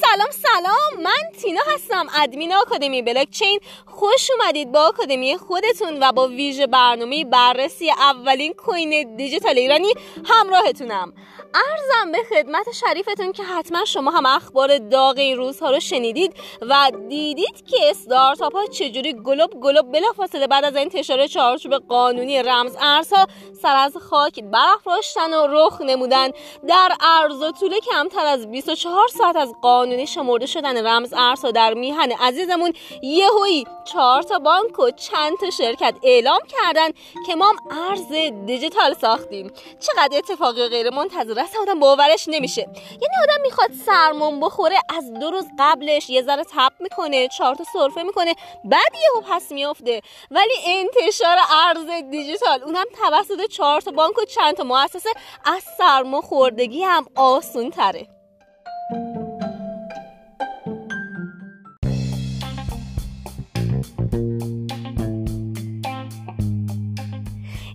سلام سلام. من تینا هستم ادمین آکادمی بلاکچین خوش اومدید با آکادمی خودتون و با ویژه برنامه بررسی اولین کوین دیجیتال ایرانی همراهتونم. ارزم به خدمت شریفتون که حتما شما هم اخبار داغ این روزها رو شنیدید و دیدید که استارتاپ ها چجوری گلوب گلوب بلافاصله بعد از انتشار چارچوب قانونی رمز ارزها سر از خاک برافراشتن و رخ نمودن. در ارز و طول کمتر از 24 ساعت از قانونی شمرده شدن رمز ارزها در میهن عزیزمون یهویی چهار تا بانک و چند تا شرکت اعلام کردن که ما ارز دیجیتال ساختیم. چقدر اتفاقی غیر منتظر اصلا آدم باورش نمیشه. یعنی آدم می‌خواد سرمون بخوره از دو روز قبلش یه ذره تپ می‌کنه چهار تا سرفه می‌کنه بعد یهو پس میافته. ولی انتشار ارز دیجیتال اونم توسط چهار تا بانک و چند تا مؤسسه از سرماخوردگی هم آسون تره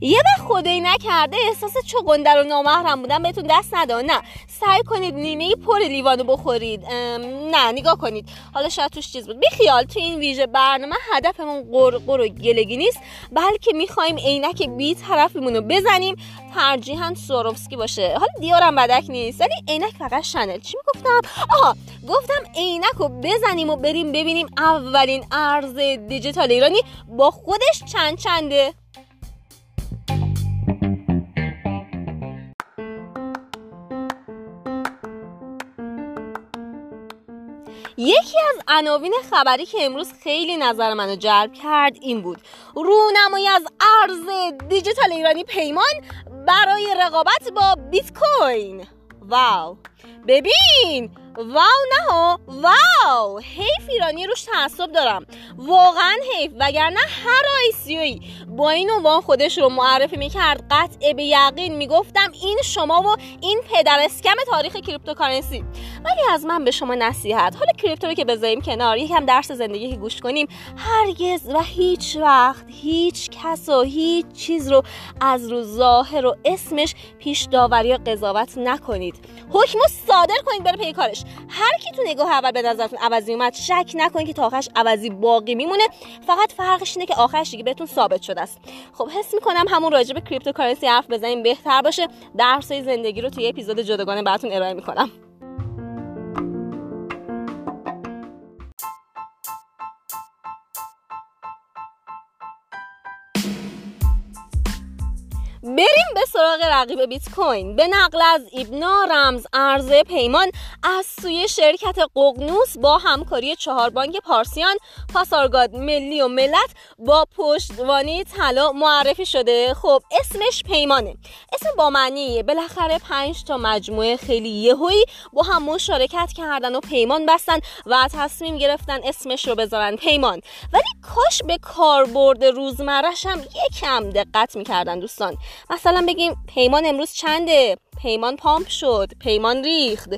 یه وقت خدایی نکرده احساس چغندر و نامحرم بودن بهتون دست نده. نه سعی کنید نیمه پر لیوانو بخورید. نه نگاه کنید. حالا شاید توش چیز بود. بیخیال تو این ویژه برنامه هدفمون قرقر و گلگی نیست بلکه می‌خوایم عینک بی طرفیمون رو بزنیم ترجیحاً سوروفسکی باشه. حالا دیارم بدک نیست ولی عینک فقط شنل. چی می‌گفتم؟ آها گفتم عینک رو بزنیم و بریم ببینیم اولین ارز دیجیتال ایرانی با خودش چند چنده؟ یکی از عناوین خبری که امروز خیلی نظر منو جلب کرد این بود. رونمایی از ارز دیجیتال ایرانی پیمان برای رقابت با بیت کوین wow. ببین. wow نه wow. حیف ایرانی روش تعصب دارم. واقعا حیف. وگرنه هر ICO یی با این عنوان خودش رو معرفی می‌کرد. قطع به یقین می‌گفتم این شما و این پدر scam تاریخ cryptocurrency. ولی از من به شما نصیحت. حالا crypto رو که بذاریم کنار یکم درس زندگی که گوش کنیم. هرگز و هیچ وقت هیچ کس و هیچ چیز رو از رو ظاهر و اسمش پیش داوری یا قضاوت نکنید. حکم صادر کنید بره پی کارش. هر کی تو نگاه اول به نظرتون عوضی اومد شک نکنید که تا آخرش عوضی باقی میمونه. فقط فرقش اینه که آخرش دیگه بهتون ثابت شده است. خب حس می‌کنم همون راجع به cryptocurrency حرف بزنیم بهتر باشه. درسای زندگی رو توی اپیزود جداگانه براتون ارائه می‌کنم. بریم به سراغ رقیب بیت کوین. به نقل از ایبنا رمز ارزه پیمان از سوی شرکت ققنوس با همکاری چهار بانک پارسیان پاسارگاد ملی و ملت با پشتوانه طلا معرفی شده. خب اسمش پیمانه. اسم با معنیه بالاخره پنج تا مجموعه خیلی یهویی با هم مشارکت کردن و پیمان بستن و تصمیم گرفتن اسمش رو بذارن پیمان. ولی کاش به کاربرد روزمرش هم یکم دقت می‌کردن دوستان. مثلا بگیم پیمان امروز چنده؟ پیمان pump شد پیمان ریخت.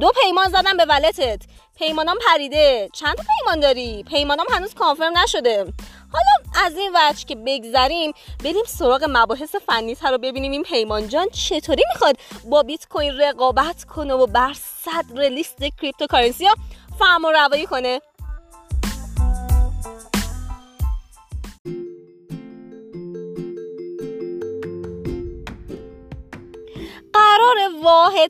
دو پیمان زدم به wallet ت. پیمانام پریده. چند پیمان داری؟ پیمانام هنوز confirm نشده. حالا از این وجه که بگذریم بریم سراغ مباحث فنی رو ببینیم. این پیمان جان چطوری می‌خواد با بیت کوین رقابت کنه و بر صدر لیست cryptocurrency ها فهم و روایی کنه؟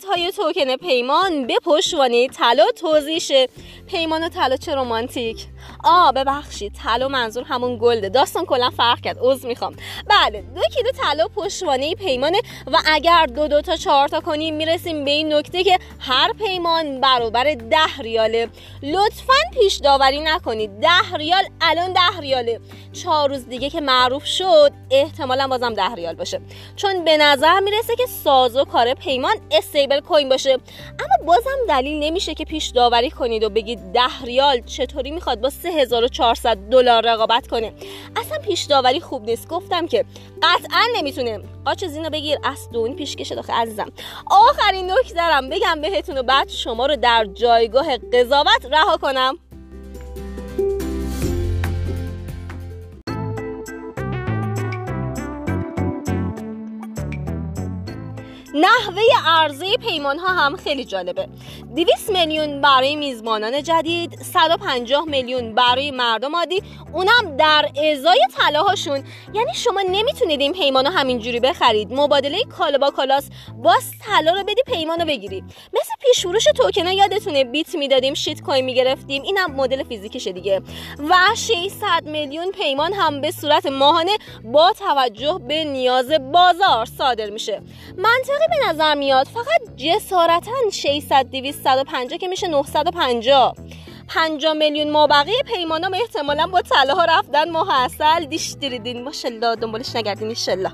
های توکن پیمان به پشتوانه طلا توضیح پیمان و طلا چه رومانتیک آ ببخشید طلا منظور همون گلده. داستان کلا فرق کرد عذر می‌خوام. بله دو کیلو طلا پشتوانه پیمانه و اگر دو دو تا چهار تا کنیم می‌رسیم به این نکته که هر پیمان برابر ده ریاله. لطفا پیش داوری نکنید ده ریال الان ده ریاله. چهار روز دیگه که معروف شد احتمالا بازم ده ریال باشه. چون به نظر می‌رسه که ساز و کار پیمان استیبل کوین باشه. اما بازم دلیل نمیشه که پیش داوری کنید و بگید ده ریال چطوری می‌خواد با 3400 دلار رقابت کنه. اصلا پیش داوری خوب نیست. گفتم که قطعا نمی‌تونه قاچ زینو بگیر. از دون پیش کشه داخل عزیزم. آخرین نکته بگم بهتون و بعد شما رو در جایگاه قضاوت رها کنم. نحوه عرضه پیمان ها هم خیلی جالبه. 200 میلیون برای میزبانان جدید 150 میلیون برای مردم عادی. اونم در ازای طلاهاشون. یعنی شما نمی‌تونید این پیمان ها همینجوری بخرید. مبادله کالا با کالاس باز طلا رو بدی پیمان رو بگیری. مثل پیش فروش توکن یادتونه. بیت می‌دادیم شیت کوین می‌گرفتیم. اینم مدل فیزیکشه دیگه. و 600 میلیون پیمان هم به صورت ماهانه با توجه به نیاز بازار صادر میشه. منطقی به نظر میاد فقط جسارتا 600 200 150 که میشه 950 5 میلیون مابقی پیمانام احتمالا با طلاها رفتن ماه اصل. دیش دیریدین ماشالله دنبالش نگردین ایشالله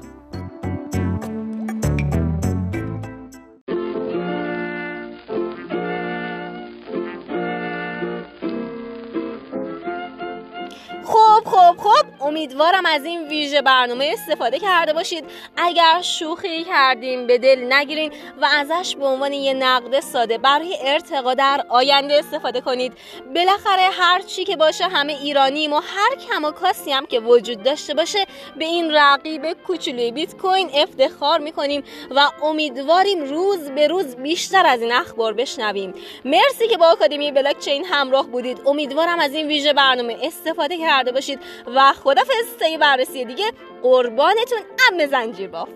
امیدوارم از این ویژه برنامه استفاده کرده باشید. اگر شوخی کردیم به دل نگیرین و ازش به عنوان یه نقد ساده برای ارتقا در آینده استفاده کنید. بالاخره هر چی که باشه همه ایرانیم و هر کم و کاسی هم که وجود داشته باشه به این رقیب کوچولوی بیت کوین افتخار می‌کنیم و امیدواریم روز به روز بیشتر از این اخبار بشنویم. مرسی که با آکادمی بلاک چین همراه بودید. امیدوارم از این ویژه برنامه استفاده کرده باشید و خدافظ تا بررسی دیگه قربانتون ام زنجیر باف